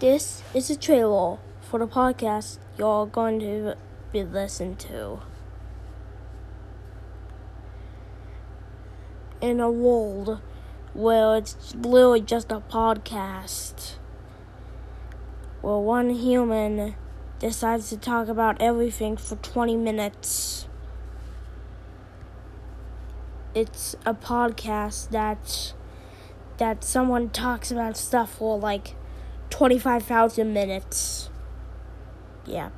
This is a trailer for the podcast you're going to be listening to. In a world where it's literally just a podcast, where one human decides to talk about everything for 20 minutes. It's a podcast that that someone talks about stuff for like 25,000 minutes. Yeah.